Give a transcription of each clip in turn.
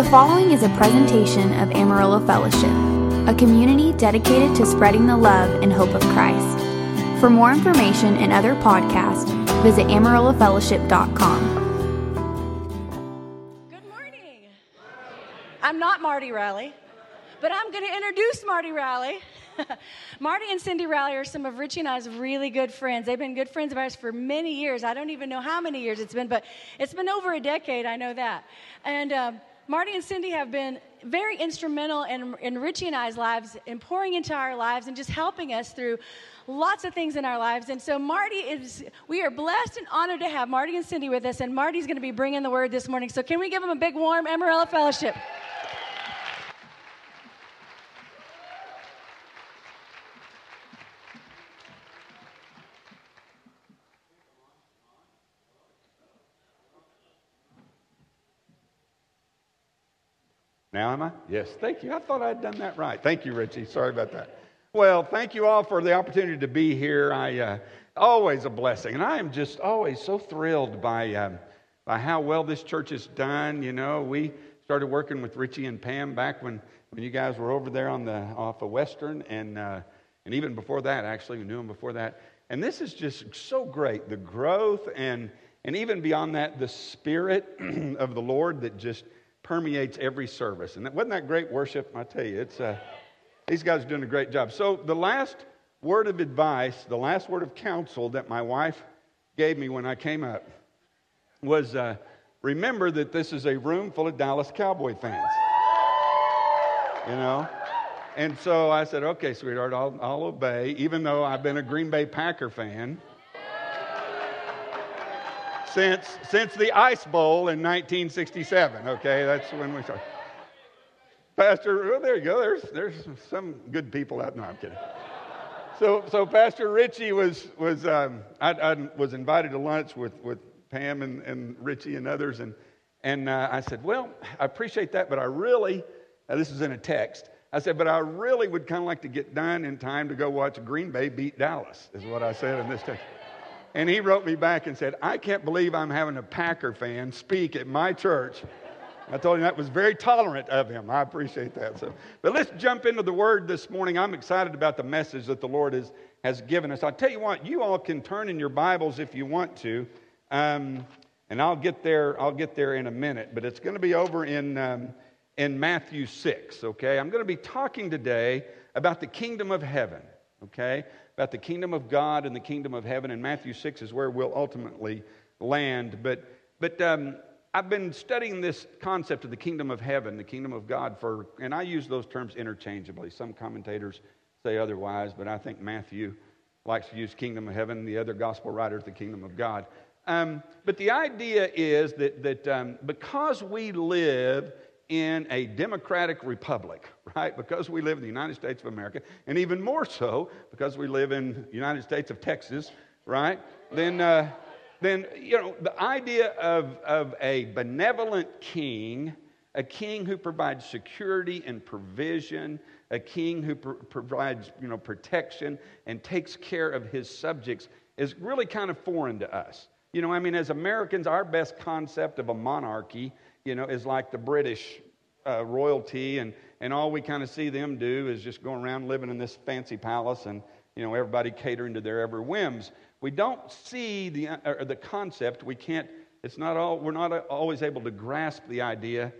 The following is a presentation of Amarillo Fellowship, a community dedicated to spreading the love and hope of Christ. For more information and other podcasts, visit amarillofellowship.com. Good morning. I'm not Marty Raleigh, but I'm going to introduce Marty Raleigh. Marty and Cindy Raleigh are some of Richie and I's really good friends. They've been good friends of ours for many years. I don't even know how many years it's been, but it's been over a decade, I know that. And um, Marty and Cindy have been very instrumental in, in Richie and I's lives, in pouring into our lives and just helping us through lots of things in our lives. And so, Marty is, we are blessed and honored to have Marty and Cindy with us, and Marty's going to be bringing the word this morning. So, can we give them a big, warm Amarillo Fellowship? Now am I? Yes, thank you. I thought I'd done that right. Thank you, Richie. Sorry about that. Well, thank you all for the opportunity to be here. I uh, always a blessing, and I am just always so thrilled by um, by how well this church has done. You know, we started working with Richie and Pam back when when you guys were over there on the off of Western, and uh, and even before that, actually, we knew them before that. And this is just so great, the growth and and even beyond that, the spirit of the Lord that just permeates every service. And that, wasn't that great worship? I tell you, it's uh, these guys are doing a great job. So the last word of advice, the last word of counsel that my wife gave me when I came up was uh, remember that this is a room full of Dallas Cowboy fans. You know? And so I said, okay, sweetheart, I'll, I'll obey, even though I've been a Green Bay Packer fan since, since the Ice Bowl in 1967. Okay, that's when we started. Pastor, oh, there you go. There's, there's some good people out. No, I'm kidding. So, so Pastor Richie was, was um, I, I, was invited to lunch with, with Pam and, and Richie and others. And, and uh, I said, Well, I appreciate that, but I really, uh, this is in a text. I said, but I really would kind of like to get done in time to go watch Green Bay beat Dallas, is what I said in this text. And he wrote me back and said, I can't believe I'm having a Packer fan speak at my church. I told him that was very tolerant of him. I appreciate that. So, but let's jump into the word this morning. I'm excited about the message that the Lord has, has given us. I'll tell you what, you all can turn in your Bibles if you want to. Um, and I'll get there, I'll get there in a minute, but it's going to be over in, um, in Matthew 6, okay? I'm going to be talking today about the kingdom of heaven, okay? About the kingdom of God and the kingdom of heaven, and Matthew 6 is where we'll ultimately land. But, but um, I've been studying this concept of the kingdom of heaven, the kingdom of God, for, and I use those terms interchangeably. Some commentators say otherwise, but I think Matthew likes to use kingdom of heaven, the other gospel writers, the kingdom of God. Um, but the idea is that, that um, because we live in a democratic republic, right? Because we live in the United States of America, and even more so because we live in the United States of Texas, right? Then, uh, then you know, the idea of, of a benevolent king, a king who provides security and provision, a king who pr- provides, you know, protection and takes care of his subjects is really kind of foreign to us. You know, I mean, as Americans, our best concept of a monarchy you know, is like the British uh, royalty, and, and all we kind of see them do is just going around living in this fancy palace and, you know, everybody catering to their every whims. We don't see the, uh, the concept, we can't, it's not all, we're not always able to grasp the idea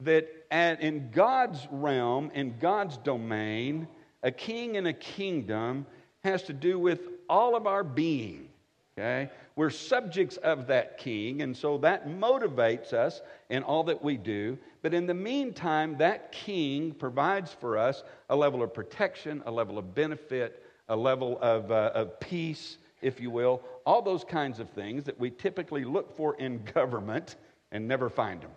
that at, in God's realm, in God's domain, a king and a kingdom has to do with all of our being. Okay? We're subjects of that king, and so that motivates us in all that we do. But in the meantime, that king provides for us a level of protection, a level of benefit, a level of, uh, of peace, if you will, all those kinds of things that we typically look for in government and never find them,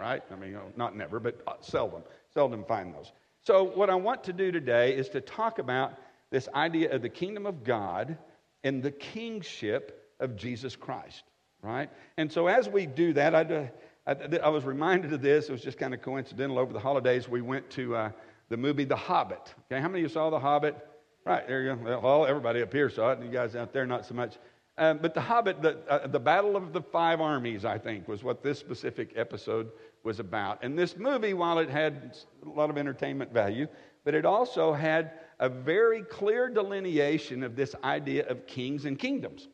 right? I mean, know, not never, but uh, seldom, seldom find those. So, what I want to do today is to talk about this idea of the kingdom of God and the kingship of Jesus Christ, right? And so as we do that, I, I, I was reminded of this. It was just kind of coincidental. Over the holidays, we went to uh, the movie The Hobbit. Okay, how many of you saw The Hobbit? Right, there you go. Well, everybody up here saw it, and you guys out there, not so much. Um, but The Hobbit, the, uh, the Battle of the Five Armies, I think, was what this specific episode was about. And this movie, while it had a lot of entertainment value, but it also had a very clear delineation of this idea of kings and kingdoms.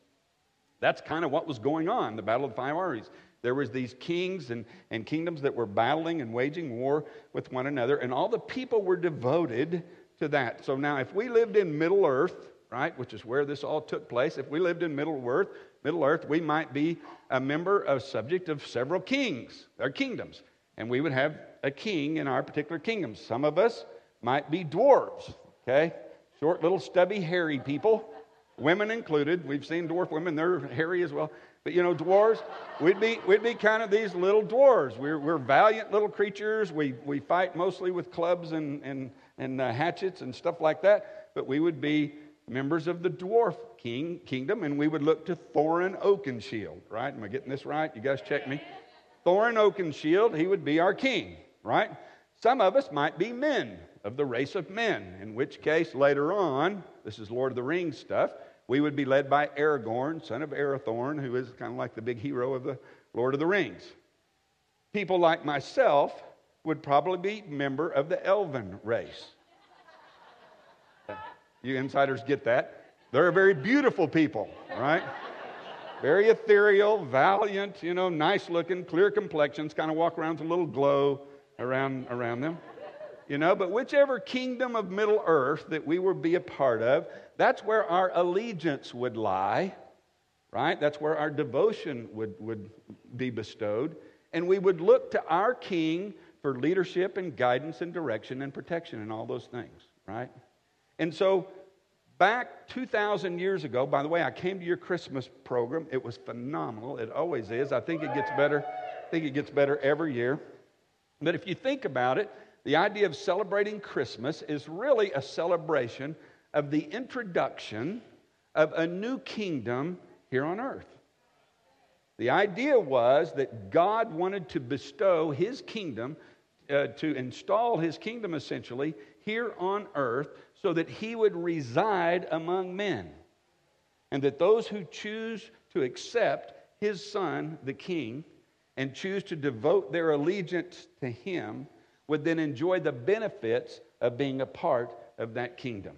That's kind of what was going on, the Battle of the Five Armies. There was these kings and, and kingdoms that were battling and waging war with one another, and all the people were devoted to that. So now if we lived in Middle Earth, right, which is where this all took place, if we lived in Middle Earth, Middle Earth, we might be a member, a subject of several kings or kingdoms. And we would have a king in our particular kingdom. Some of us might be dwarves, okay? Short, little, stubby, hairy people, women included. We've seen dwarf women, they're hairy as well. But you know, dwarves, we'd be, we'd be kind of these little dwarves. We're, we're valiant little creatures. We, we fight mostly with clubs and, and, and uh, hatchets and stuff like that. But we would be members of the dwarf king, kingdom, and we would look to Thorin Oakenshield, right? Am I getting this right? You guys check me. Thorin Oakenshield, he would be our king, right? Some of us might be men of the race of men, in which case later on, this is Lord of the Rings stuff, we would be led by Aragorn, son of Arathorn, who is kind of like the big hero of the Lord of the Rings. People like myself would probably be member of the elven race. You insiders get that? They're a very beautiful people, right? very ethereal, valiant, you know, nice looking, clear complexions, kind of walk around with a little glow around, around them. You know, but whichever kingdom of Middle Earth that we would be a part of, that's where our allegiance would lie, right? That's where our devotion would, would be bestowed. And we would look to our king for leadership and guidance and direction and protection and all those things, right? And so, back 2,000 years ago, by the way, I came to your Christmas program. It was phenomenal. It always is. I think it gets better. I think it gets better every year. But if you think about it, the idea of celebrating Christmas is really a celebration of the introduction of a new kingdom here on earth. The idea was that God wanted to bestow his kingdom, uh, to install his kingdom essentially here on earth so that he would reside among men. And that those who choose to accept his son, the king, and choose to devote their allegiance to him would then enjoy the benefits of being a part of that kingdom,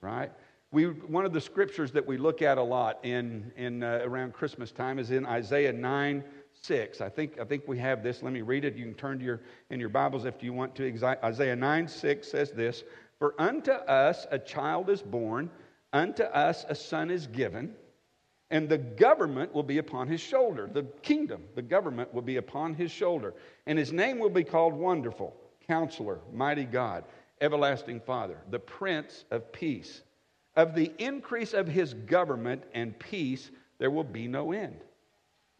right? We, one of the scriptures that we look at a lot in, in uh, around Christmas time is in Isaiah 9 6. I think, I think we have this. Let me read it. You can turn to your, in your Bibles if you want to. Isaiah 9 6 says this For unto us a child is born, unto us a son is given, and the government will be upon his shoulder. The kingdom, the government will be upon his shoulder. And his name will be called Wonderful, Counselor, Mighty God, Everlasting Father, the Prince of Peace. Of the increase of his government and peace, there will be no end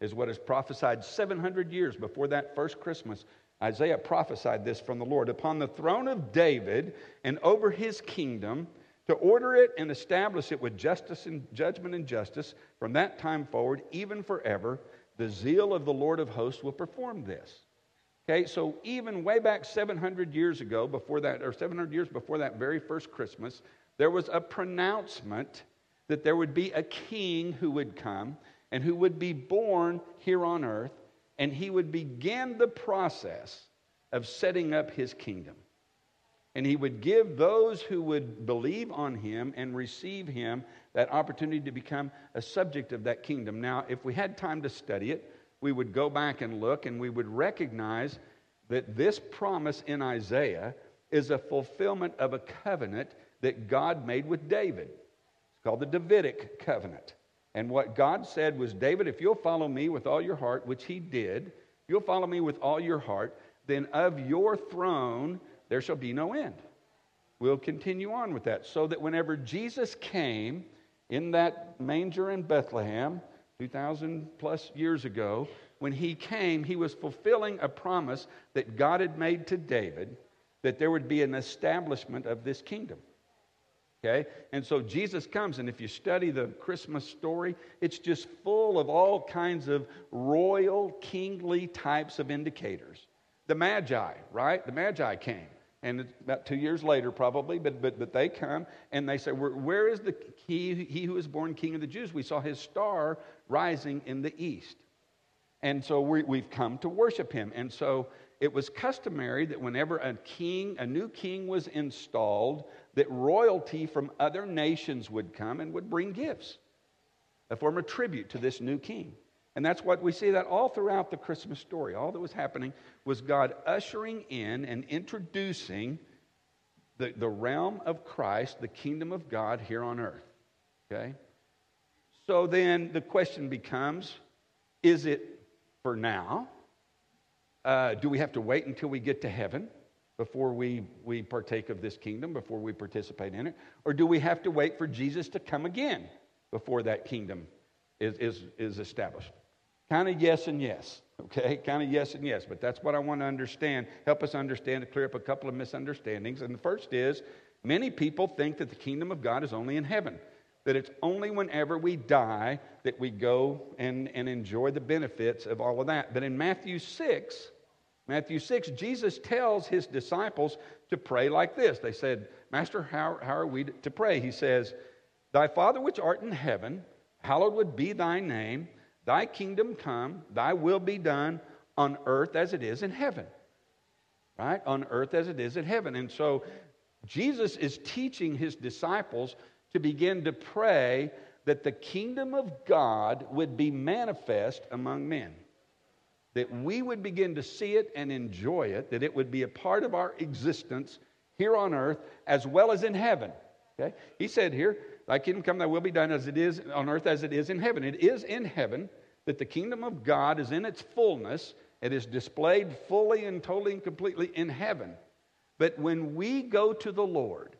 is what is prophesied 700 years before that first Christmas. Isaiah prophesied this from the Lord upon the throne of David and over his kingdom to order it and establish it with justice and judgment and justice from that time forward, even forever. The zeal of the Lord of hosts will perform this. Okay, so even way back 700 years ago, before that, or 700 years before that very first Christmas, there was a pronouncement that there would be a king who would come and who would be born here on earth, and he would begin the process of setting up his kingdom. And he would give those who would believe on him and receive him that opportunity to become a subject of that kingdom. Now, if we had time to study it, we would go back and look and we would recognize that this promise in Isaiah is a fulfillment of a covenant that God made with David. It's called the Davidic covenant. And what God said was, David, if you'll follow me with all your heart, which he did, you'll follow me with all your heart, then of your throne there shall be no end. We'll continue on with that. So that whenever Jesus came in that manger in Bethlehem, 2,000 plus years ago, when he came, he was fulfilling a promise that God had made to David that there would be an establishment of this kingdom. Okay? And so Jesus comes, and if you study the Christmas story, it's just full of all kinds of royal, kingly types of indicators. The Magi, right? The Magi came. And about two years later, probably, but, but, but they come and they say, where, is the he, he who is born king of the Jews? We saw his star rising in the east. And so we, we've come to worship him. And so it was customary that whenever a king, a new king was installed, that royalty from other nations would come and would bring gifts, a form of tribute to this new king. And that's what we see that all throughout the Christmas story. All that was happening was God ushering in and introducing the, the realm of Christ, the kingdom of God here on earth. Okay? So then the question becomes is it for now? Uh, do we have to wait until we get to heaven before we, we partake of this kingdom, before we participate in it? Or do we have to wait for Jesus to come again before that kingdom is, is, is established? Kind of yes and yes, okay? Kind of yes and yes, but that's what I want to understand. Help us understand to clear up a couple of misunderstandings. And the first is many people think that the kingdom of God is only in heaven, that it's only whenever we die that we go and, and enjoy the benefits of all of that. But in Matthew 6, Matthew 6, Jesus tells his disciples to pray like this. They said, Master, how, how are we to pray? He says, Thy Father which art in heaven, hallowed would be thy name. Thy kingdom come, thy will be done on earth as it is in heaven. Right? On earth as it is in heaven. And so Jesus is teaching his disciples to begin to pray that the kingdom of God would be manifest among men. That we would begin to see it and enjoy it, that it would be a part of our existence here on earth as well as in heaven. Okay? He said here, Thy kingdom come, thy will be done as it is on earth as it is in heaven. It is in heaven that the kingdom of God is in its fullness. It is displayed fully and totally and completely in heaven. But when we go to the Lord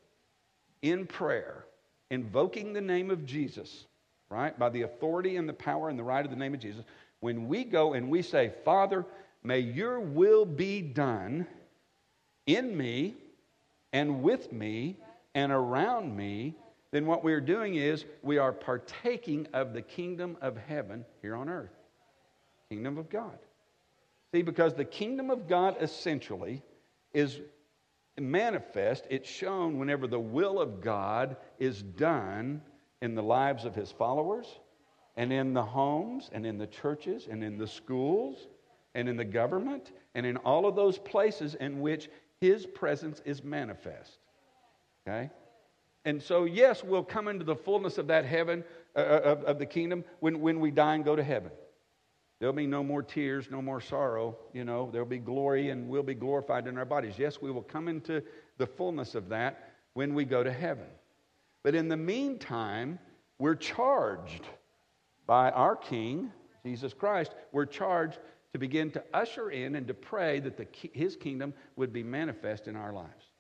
in prayer, invoking the name of Jesus, right, by the authority and the power and the right of the name of Jesus, when we go and we say, Father, may your will be done in me and with me and around me then what we are doing is we are partaking of the kingdom of heaven here on earth. Kingdom of God. See, because the kingdom of God essentially is manifest, it's shown whenever the will of God is done in the lives of his followers and in the homes and in the churches and in the schools and in the government and in all of those places in which his presence is manifest. Okay? And so, yes, we'll come into the fullness of that heaven, uh, uh, of, of the kingdom, when, when we die and go to heaven. There'll be no more tears, no more sorrow. You know, there'll be glory and we'll be glorified in our bodies. Yes, we will come into the fullness of that when we go to heaven. But in the meantime, we're charged by our King, Jesus Christ, we're charged to begin to usher in and to pray that the, his kingdom would be manifest in our lives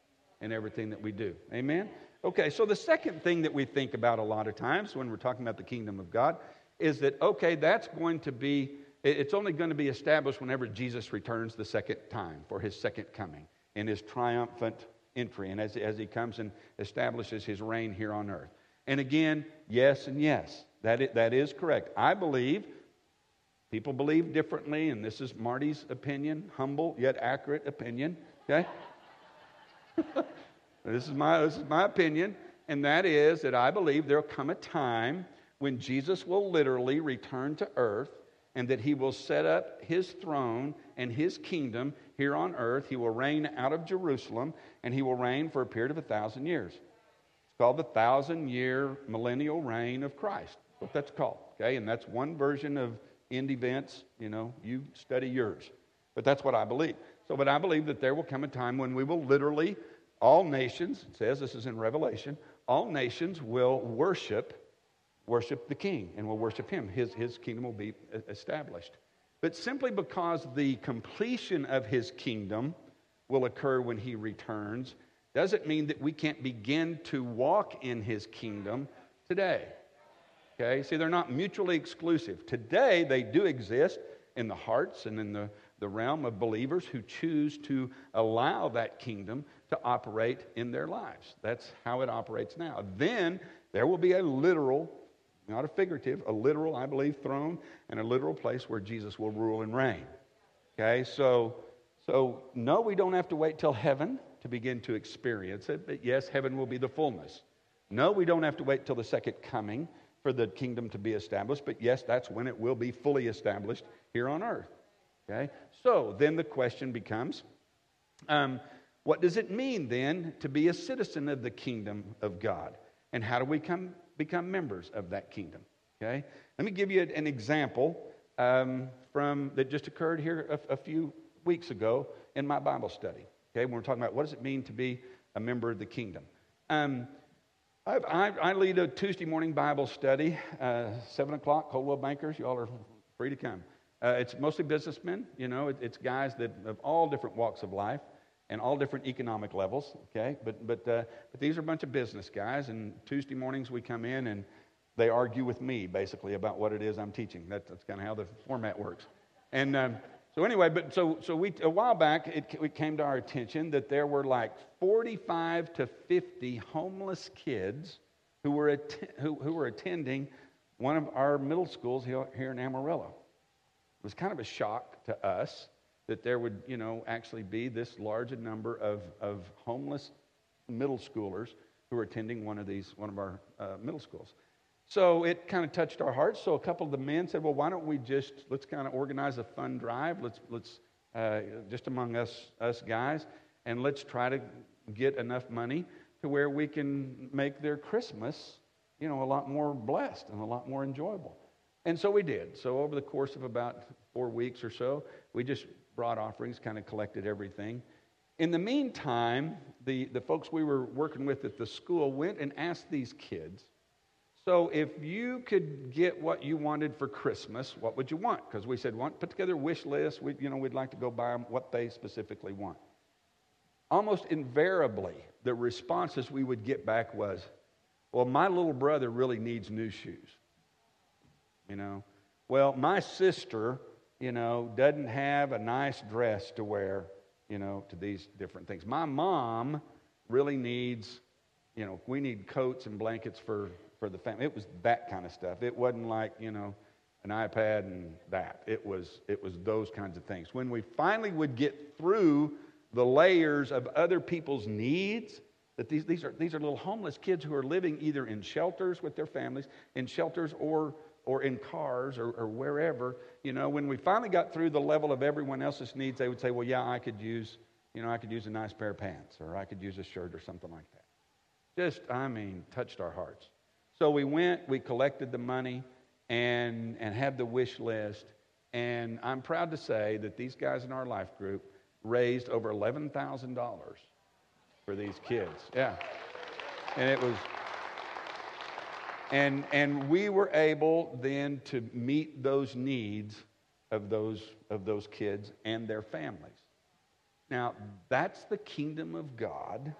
and everything that we do. Amen? Okay, so the second thing that we think about a lot of times when we're talking about the kingdom of God is that, okay, that's going to be, it's only going to be established whenever Jesus returns the second time for his second coming in his triumphant entry and as, as he comes and establishes his reign here on earth. And again, yes and yes, that is, that is correct. I believe, people believe differently, and this is Marty's opinion, humble yet accurate opinion, okay? This is my, this is my opinion, and that is that I believe there'll come a time when Jesus will literally return to earth and that he will set up his throne and his kingdom here on earth. He will reign out of Jerusalem, and he will reign for a period of a thousand years. It's called the thousand year millennial reign of Christ. What that's called. Okay, and that's one version of end events. You know, you study yours. But that's what I believe. So, but I believe that there will come a time when we will literally all nations, it says this is in Revelation, all nations will worship worship the king and will worship him. His, his kingdom will be established. But simply because the completion of his kingdom will occur when he returns doesn't mean that we can't begin to walk in his kingdom today. Okay? See, they're not mutually exclusive. Today, they do exist in the hearts and in the, the realm of believers who choose to allow that kingdom to operate in their lives. That's how it operates now. Then there will be a literal, not a figurative, a literal, I believe, throne and a literal place where Jesus will rule and reign. Okay, so, so no, we don't have to wait till heaven to begin to experience it, but yes, heaven will be the fullness. No, we don't have to wait till the second coming for the kingdom to be established, but yes, that's when it will be fully established here on earth. Okay? So then the question becomes um, what does it mean then to be a citizen of the kingdom of God? And how do we come, become members of that kingdom? Okay? Let me give you an example um, from that just occurred here a, a, few weeks ago in my Bible study. Okay, when we're talking about what does it mean to be a member of the kingdom. Um, I, I, lead a Tuesday morning Bible study, uh, 7 o'clock, Coldwell Bankers. You all are free to come. Uh, it's mostly businessmen, you know, it, it's guys that of all different walks of life and all different economic levels, okay? But, but, uh, but these are a bunch of business guys, and Tuesday mornings we come in and they argue with me basically about what it is I'm teaching. That, that's kind of how the format works. And um, so anyway, but so, so we, a while back, it, it came to our attention that there were like 45 to 50 homeless kids who were, att- who, who were attending one of our middle schools here, here in Amarillo. It was kind of a shock to us that there would, you know, actually be this large a number of, of homeless middle schoolers who were attending one of these, one of our uh, middle schools. So it kind of touched our hearts. So a couple of the men said, well, why don't we just, let's kind of organize a fun drive. Let's, let's uh, just among us, us guys, and let's try to get enough money to where we can make their Christmas, you know, a lot more blessed and a lot more enjoyable. And so we did. So over the course of about four weeks or so, we just brought offerings, kind of collected everything. In the meantime, the, the folks we were working with at the school went and asked these kids, so if you could get what you wanted for Christmas, what would you want? Because we said, want, put together a wish list. We, you know, we'd like to go buy them what they specifically want. Almost invariably, the responses we would get back was, well, my little brother really needs new shoes. You know, well, my sister, you know, doesn't have a nice dress to wear, you know, to these different things. My mom really needs, you know, we need coats and blankets for for the family. It was that kind of stuff. It wasn't like, you know, an iPad and that. It was, it was those kinds of things. When we finally would get through the layers of other people's needs, that these, these, are, these are little homeless kids who are living either in shelters with their families, in shelters or, or in cars or, or wherever. You know, when we finally got through the level of everyone else's needs, they would say, well, yeah, I could use, you know, I could use a nice pair of pants or I could use a shirt or something like that. Just, I mean, touched our hearts. So we went, we collected the money, and, and had the wish list. And I'm proud to say that these guys in our life group raised over $11,000 for these kids. Yeah. And it was, and, and we were able then to meet those needs of those, of those kids and their families. Now, that's the kingdom of God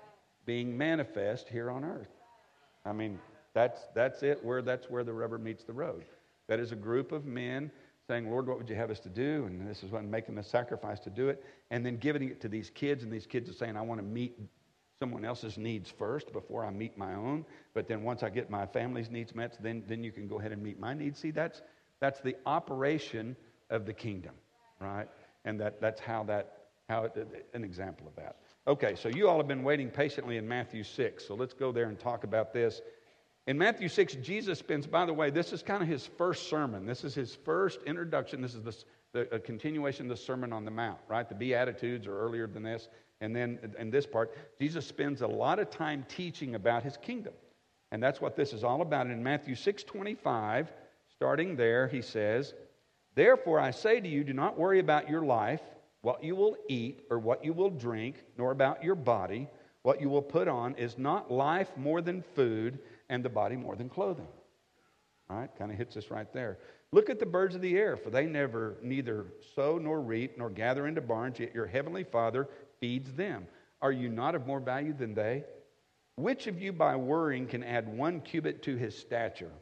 being manifest here on earth. I mean, that's, that's it, where, that's where the rubber meets the road. That is a group of men saying, Lord, what would you have us to do? And this is when making the sacrifice to do it. And then giving it to these kids, and these kids are saying, I want to meet someone else's needs first before I meet my own. But then once I get my family's needs met, then, then you can go ahead and meet my needs. See, that's, that's the operation of the kingdom, right? And that, that's how that, how it, an example of that. Okay, so you all have been waiting patiently in Matthew 6. So let's go there and talk about this. In Matthew 6, Jesus spends, by the way, this is kind of his first sermon. This is his first introduction. This is the, the continuation of the Sermon on the Mount, right? The Beatitudes are earlier than this. And then in this part, Jesus spends a lot of time teaching about his kingdom. And that's what this is all about. In Matthew 6 25, starting there, he says, Therefore I say to you, do not worry about your life, what you will eat or what you will drink, nor about your body, what you will put on. Is not life more than food? and the body more than clothing. All right, kind of hits us right there. Look at the birds of the air, for they never neither sow nor reap nor gather into barns, yet your heavenly Father feeds them. Are you not of more value than they? Which of you by worrying can add one cubit to his stature?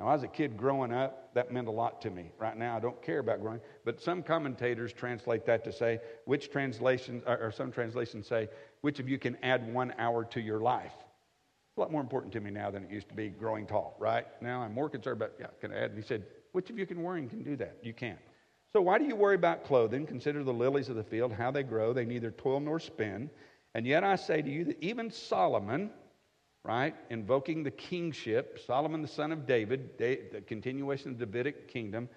Now, as a kid growing up, that meant a lot to me. Right now, I don't care about growing, but some commentators translate that to say, which translations, or some translations say, which of you can add one hour to your life? It's a lot more important to me now than it used to be growing tall, right? Now I'm more concerned about, yeah, can I add? And he said, which of you can worry and can do that? You can't. So why do you worry about clothing? Consider the lilies of the field, how they grow. They neither toil nor spin. And yet I say to you that even Solomon, right, invoking the kingship, Solomon the son of David, the continuation of the Davidic kingdom,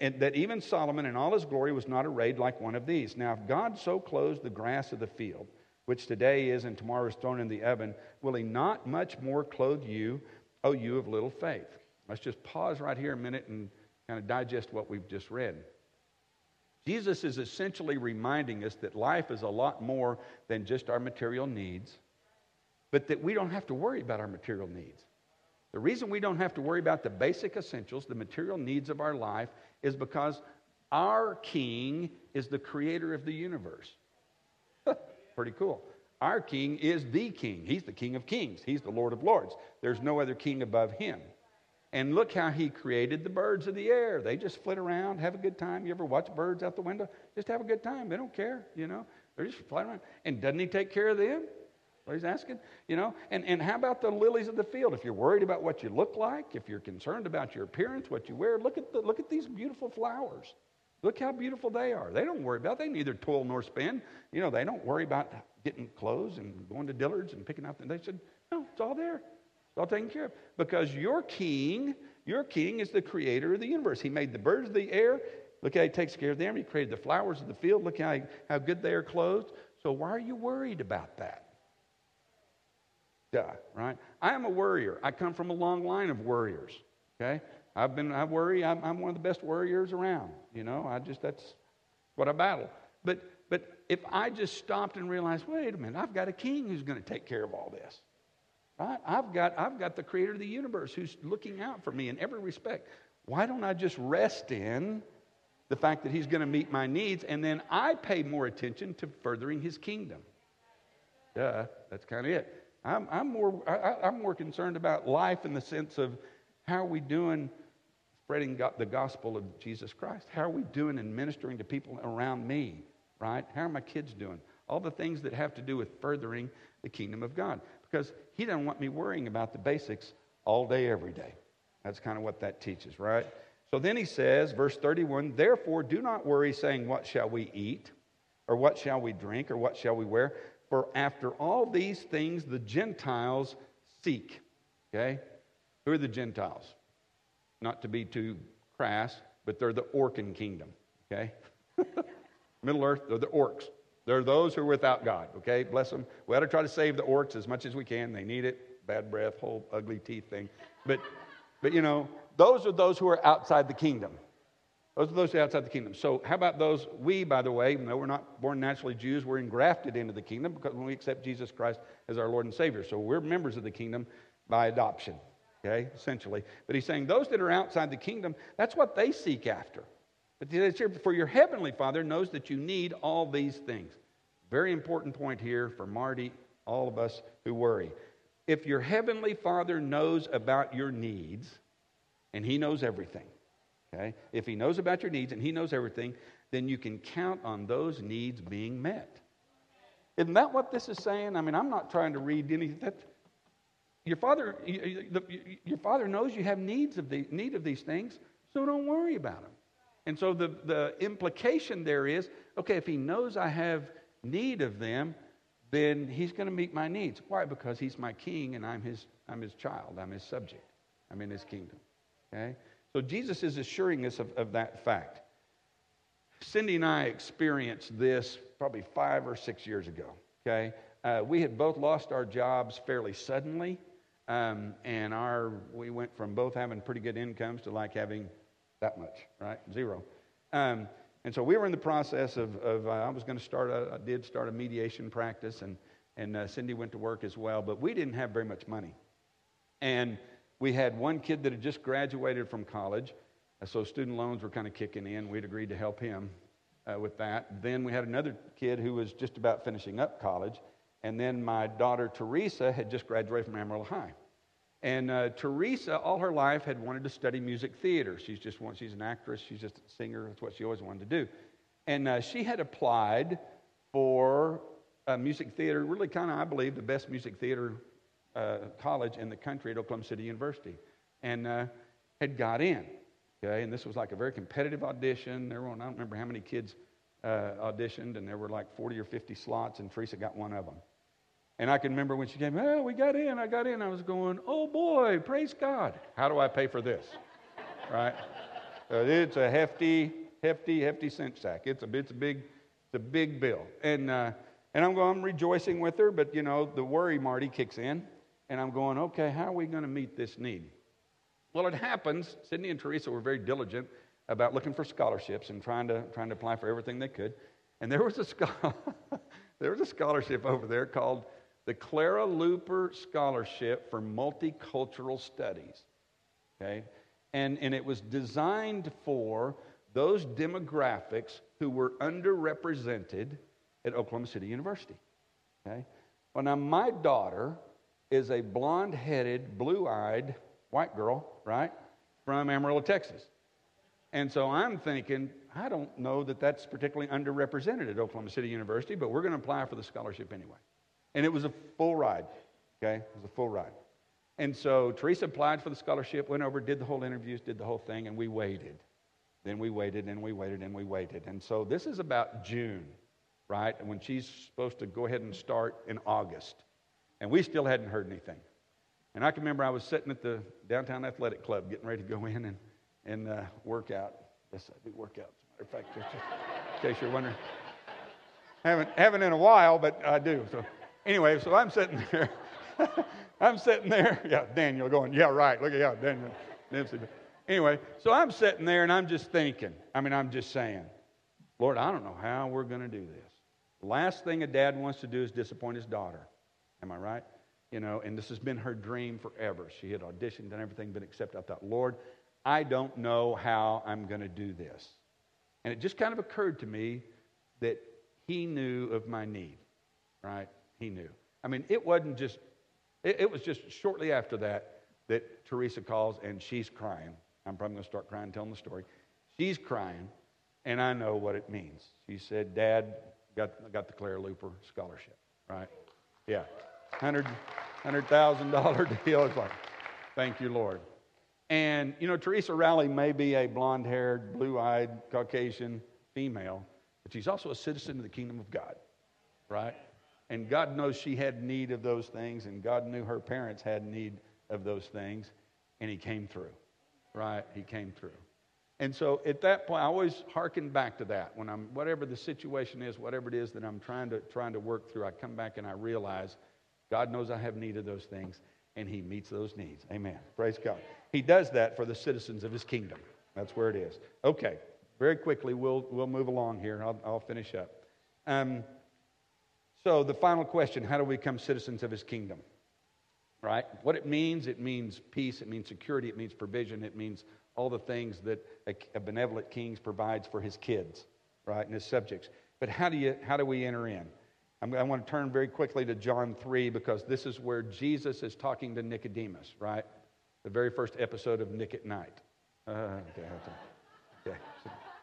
and that even Solomon in all his glory was not arrayed like one of these. Now, if God so clothes the grass of the field, which today is and tomorrow is thrown in the oven, will he not much more clothe you, O you of little faith? Let's just pause right here a minute and kind of digest what we've just read. Jesus is essentially reminding us that life is a lot more than just our material needs, but that we don't have to worry about our material needs. The reason we don't have to worry about the basic essentials, the material needs of our life, is because our King is the creator of the universe. Pretty cool. Our King is the King. He's the King of kings, He's the Lord of lords. There's no other King above Him. And look how He created the birds of the air. They just flit around, have a good time. You ever watch birds out the window? Just have a good time. They don't care, you know. They're just flying around. And doesn't He take care of them? what he's asking? You know, and, and how about the lilies of the field? If you're worried about what you look like, if you're concerned about your appearance, what you wear, look at, the, look at these beautiful flowers. Look how beautiful they are. They don't worry about They neither toil nor spin. You know, they don't worry about getting clothes and going to Dillard's and picking out. They said, no, it's all there. All taken care of. Because your king, your king is the creator of the universe. He made the birds of the air. Look how he takes care of them. He created the flowers of the field. Look how, how good they are clothed. So why are you worried about that? Duh, right? I am a worrier. I come from a long line of worriers. Okay? I've been, I worry, I'm, I'm one of the best worriers around. You know, I just, that's what I battle. But, but if I just stopped and realized, wait a minute, I've got a king who's going to take care of all this. Right? I've got, I've got the creator of the universe who's looking out for me in every respect. Why don't I just rest in the fact that he's going to meet my needs and then I pay more attention to furthering his kingdom? Duh, that's kind of it. I'm, I'm, more, I, am more concerned about life in the sense of how are we doing spreading the gospel of Jesus Christ? How are we doing in ministering to people around me, right? How are my kids doing? All the things that have to do with furthering the kingdom of God. Because He doesn't want me worrying about the basics all day, every day. That's kind of what that teaches, right? So then he says, verse 31 Therefore, do not worry, saying, What shall we eat? Or what shall we drink? Or what shall we wear? For after all these things the Gentiles seek. Okay? Who are the Gentiles? Not to be too crass, but they're the Orcan kingdom. Okay? Middle Earth, they're the orcs. They're those who are without God. Okay? Bless them. We ought to try to save the orcs as much as we can. They need it. Bad breath, whole ugly teeth thing. But, but you know, those are those who are outside the kingdom. Those are those who are outside the kingdom. So, how about those? We, by the way, even though we're not born naturally Jews, we're engrafted into the kingdom because when we accept Jesus Christ as our Lord and Savior. So, we're members of the kingdom by adoption, okay, essentially. But he's saying those that are outside the kingdom, that's what they seek after. But for your heavenly Father knows that you need all these things. Very important point here for Marty, all of us who worry. If your heavenly Father knows about your needs, and he knows everything, Okay? If he knows about your needs and he knows everything, then you can count on those needs being met. Isn't that what this is saying? I mean, I'm not trying to read anything. That, your father, your father knows you have needs of the, need of these things, so don't worry about them. And so the, the implication there is okay, if he knows I have need of them, then he's going to meet my needs. Why? Because he's my king and I'm his, I'm his child, I'm his subject, I'm in his kingdom. Okay? So Jesus is assuring us of, of that fact. Cindy and I experienced this probably five or six years ago. Okay, uh, we had both lost our jobs fairly suddenly, um, and our we went from both having pretty good incomes to like having that much, right? Zero. Um, and so we were in the process of, of uh, I was going to start a, I did start a mediation practice, and and uh, Cindy went to work as well, but we didn't have very much money, and we had one kid that had just graduated from college, so student loans were kind of kicking in. We'd agreed to help him uh, with that. Then we had another kid who was just about finishing up college. And then my daughter Teresa had just graduated from Amarillo High. And uh, Teresa, all her life, had wanted to study music theater. She's just one, she's an actress. She's just a singer. That's what she always wanted to do. And uh, she had applied for a music theater, really kind of, I believe, the best music theater uh, college in the country at Oklahoma City University and uh, had got in. Okay, and this was like a very competitive audition. There were, I don't remember how many kids uh, auditioned, and there were like 40 or 50 slots, and Teresa got one of them. And I can remember when she came, well, we got in, I got in. I was going, oh boy, praise God. How do I pay for this? right? Uh, it's a hefty, hefty, hefty cent sack. It's a, it's a big, it's a big bill. And, uh, and I'm going, I'm rejoicing with her, but you know, the worry, Marty, kicks in. And I'm going, okay, how are we going to meet this need? Well, it happens, Cindy and Teresa were very diligent about looking for scholarships and trying to, trying to apply for everything they could. And there was, a there was a scholarship over there called the Clara Luper Scholarship for Multicultural Studies. Okay? And, and it was designed for those demographics who were underrepresented at Oklahoma City University. Okay? Well, now my daughter is a blonde headed, blue eyed white girl, right, from Amarillo, Texas. And so I'm thinking, I don't know that that's particularly underrepresented at Oklahoma City University, but we're going to apply for the scholarship anyway. And it was a full ride, okay? It was a full ride. And so Teresa applied for the scholarship, went over, did the whole interviews, did the whole thing, and we waited. Then we waited and we waited and we waited. And so this is about June, right? When she's supposed to go ahead and start in August. And we still hadn't heard anything. And I can remember I was sitting at the downtown athletic club getting ready to go in and and uh, work out. Yes, I do work out. As a matter of fact, in case you're wondering. Haven't, haven't in a while, but I do. So anyway, so I'm sitting there. I'm sitting there. Yeah, Daniel going, yeah, right. Look at yeah, Daniel. Anyway, so I'm sitting there and I'm just thinking. I mean, I'm just saying, Lord, I don't know how we're going to do this. The last thing a dad wants to do is disappoint his daughter. Am I right? You know, and this has been her dream forever. She had auditioned and everything been accepted. I thought, Lord, I don't know how I'm going to do this. And it just kind of occurred to me that he knew of my need, right? He knew. I mean, it wasn't just, it, it was just shortly after that that Teresa calls and she's crying. I'm probably going to start crying telling the story. She's crying, and I know what it means. She said, Dad, got, got the Clara Luper scholarship, right? Yeah. $100,000 $100, deal. It's like, thank you, Lord. And, you know, Teresa Rowley may be a blonde haired, blue eyed, Caucasian female, but she's also a citizen of the kingdom of God, right? And God knows she had need of those things, and God knew her parents had need of those things, and He came through, right? He came through. And so at that point, I always hearken back to that. When I'm, whatever the situation is, whatever it is that I'm trying to, trying to work through, I come back and I realize God knows I have need of those things, and He meets those needs. Amen. Praise God. He does that for the citizens of his kingdom. That's where it is. Okay, very quickly, we'll, we'll move along here. I'll, I'll finish up. Um, so, the final question how do we become citizens of his kingdom? Right? What it means, it means peace, it means security, it means provision, it means all the things that a, a benevolent king provides for his kids, right, and his subjects. But how do, you, how do we enter in? I'm, i want to turn very quickly to John 3 because this is where Jesus is talking to Nicodemus, right? the very first episode of Nick at Nite. Uh, okay, okay.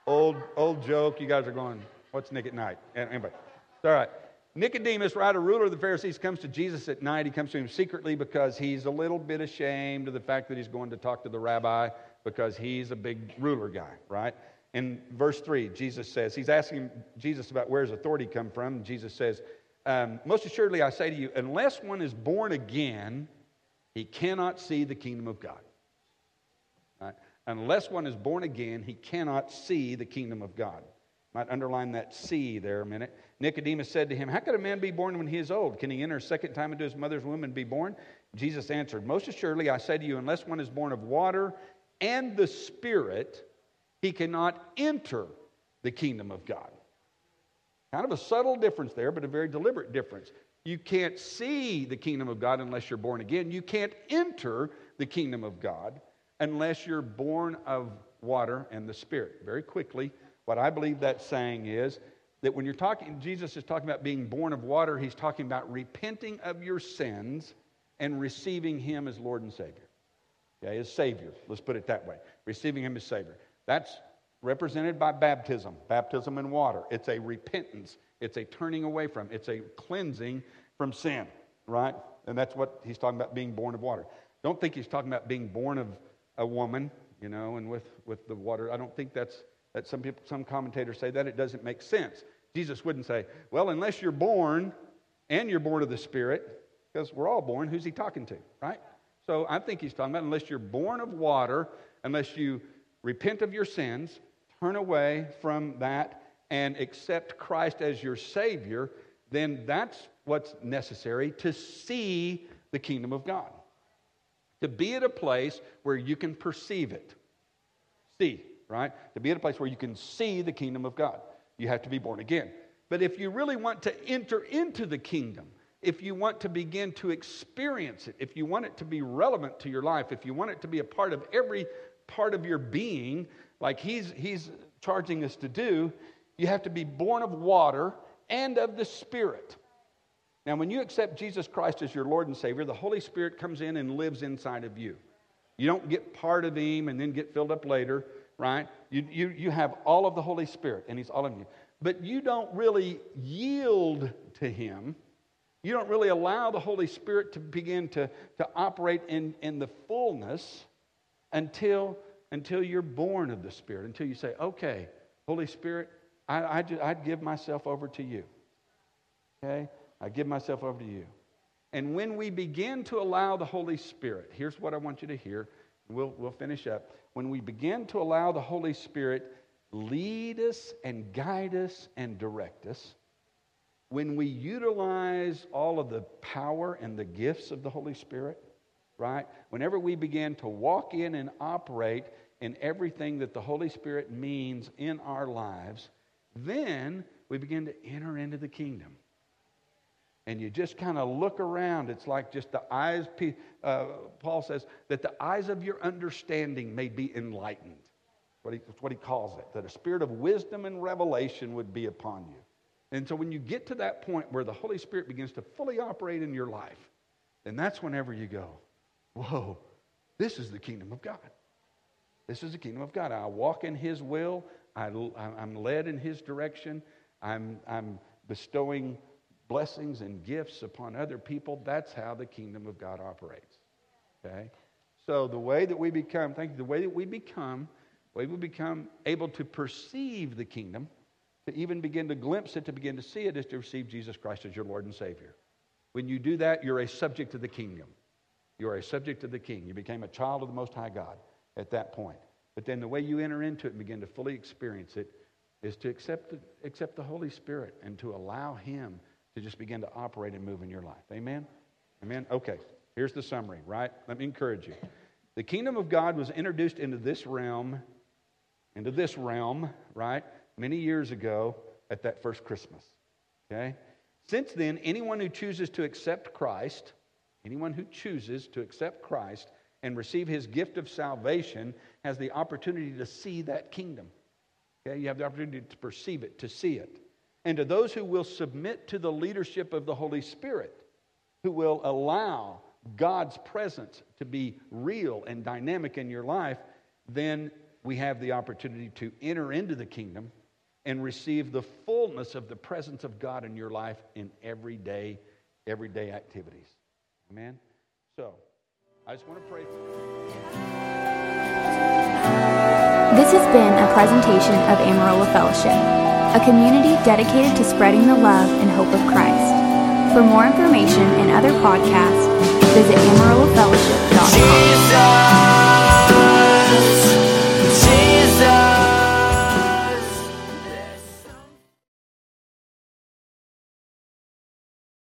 Old, old joke. You guys are going, what's Nick at Nite? Anyway, it's all right. Nicodemus, right, a ruler of the Pharisees, comes to Jesus at night. He comes to him secretly because he's a little bit ashamed of the fact that he's going to talk to the rabbi because he's a big ruler guy, right? In verse 3, Jesus says, he's asking Jesus about where his authority come from. Jesus says, um, Most assuredly I say to you, unless one is born again, he cannot see the kingdom of God. Right? Unless one is born again, he cannot see the kingdom of God. Might underline that C there a minute. Nicodemus said to him, How could a man be born when he is old? Can he enter a second time into his mother's womb and be born? Jesus answered, Most assuredly, I say to you, unless one is born of water and the Spirit, he cannot enter the kingdom of God. Kind of a subtle difference there, but a very deliberate difference. You can't see the kingdom of God unless you're born again. You can't enter the kingdom of God unless you're born of water and the Spirit. Very quickly, what I believe that's saying is that when you're talking, Jesus is talking about being born of water, he's talking about repenting of your sins and receiving him as Lord and Savior. Okay, as Savior. Let's put it that way. Receiving him as Savior. That's represented by baptism, baptism in water. It's a repentance it's a turning away from, it's a cleansing from sin, right? And that's what he's talking about being born of water. Don't think he's talking about being born of a woman, you know, and with, with the water. I don't think that's, that some people, some commentators say that. It doesn't make sense. Jesus wouldn't say, well, unless you're born and you're born of the Spirit, because we're all born, who's he talking to, right? So I think he's talking about unless you're born of water, unless you repent of your sins, turn away from that, and accept Christ as your Savior, then that's what's necessary to see the kingdom of God. To be at a place where you can perceive it. See, right? To be at a place where you can see the kingdom of God. You have to be born again. But if you really want to enter into the kingdom, if you want to begin to experience it, if you want it to be relevant to your life, if you want it to be a part of every part of your being, like he's, he's charging us to do, you have to be born of water and of the Spirit. Now, when you accept Jesus Christ as your Lord and Savior, the Holy Spirit comes in and lives inside of you. You don't get part of Him and then get filled up later, right? You, you, you have all of the Holy Spirit, and He's all in you. But you don't really yield to Him. You don't really allow the Holy Spirit to begin to, to operate in, in the fullness until, until you're born of the Spirit, until you say, okay, Holy Spirit, I, I just, I'd give myself over to you. Okay? I give myself over to you. And when we begin to allow the Holy Spirit, here's what I want you to hear. We'll, we'll finish up. When we begin to allow the Holy Spirit lead us and guide us and direct us, when we utilize all of the power and the gifts of the Holy Spirit, right? Whenever we begin to walk in and operate in everything that the Holy Spirit means in our lives, then we begin to enter into the kingdom. And you just kind of look around. It's like just the eyes, uh, Paul says, that the eyes of your understanding may be enlightened. What he, that's what he calls it. That a spirit of wisdom and revelation would be upon you. And so when you get to that point where the Holy Spirit begins to fully operate in your life, then that's whenever you go, whoa, this is the kingdom of God. This is the kingdom of God. I walk in His will. I, am led in His direction. I'm, I'm bestowing blessings and gifts upon other people. That's how the kingdom of God operates. Okay? So the way that we become, thank you, the way that we become, we become able to perceive the kingdom, to even begin to glimpse it, to begin to see it, is to receive Jesus Christ as your Lord and Savior. When you do that, you're a subject of the kingdom. You are a subject of the king. You became a child of the Most High God at that point. But then the way you enter into it and begin to fully experience it is to accept the, accept the Holy Spirit and to allow Him to just begin to operate and move in your life. Amen? Amen? Okay, here's the summary, right? Let me encourage you. The kingdom of God was introduced into this realm, into this realm, right, many years ago at that first Christmas. Okay? Since then, anyone who chooses to accept Christ, anyone who chooses to accept Christ and receive his gift of salvation has the opportunity to see that kingdom. Okay? You have the opportunity to perceive it, to see it. And to those who will submit to the leadership of the Holy Spirit, who will allow God's presence to be real and dynamic in your life, then we have the opportunity to enter into the kingdom and receive the fullness of the presence of God in your life in everyday, everyday activities. Amen? So, I just want to pray. This has been a presentation of Amarillo Fellowship, a community dedicated to spreading the love and hope of Christ. For more information and other podcasts, visit AmarilloFellowship.com.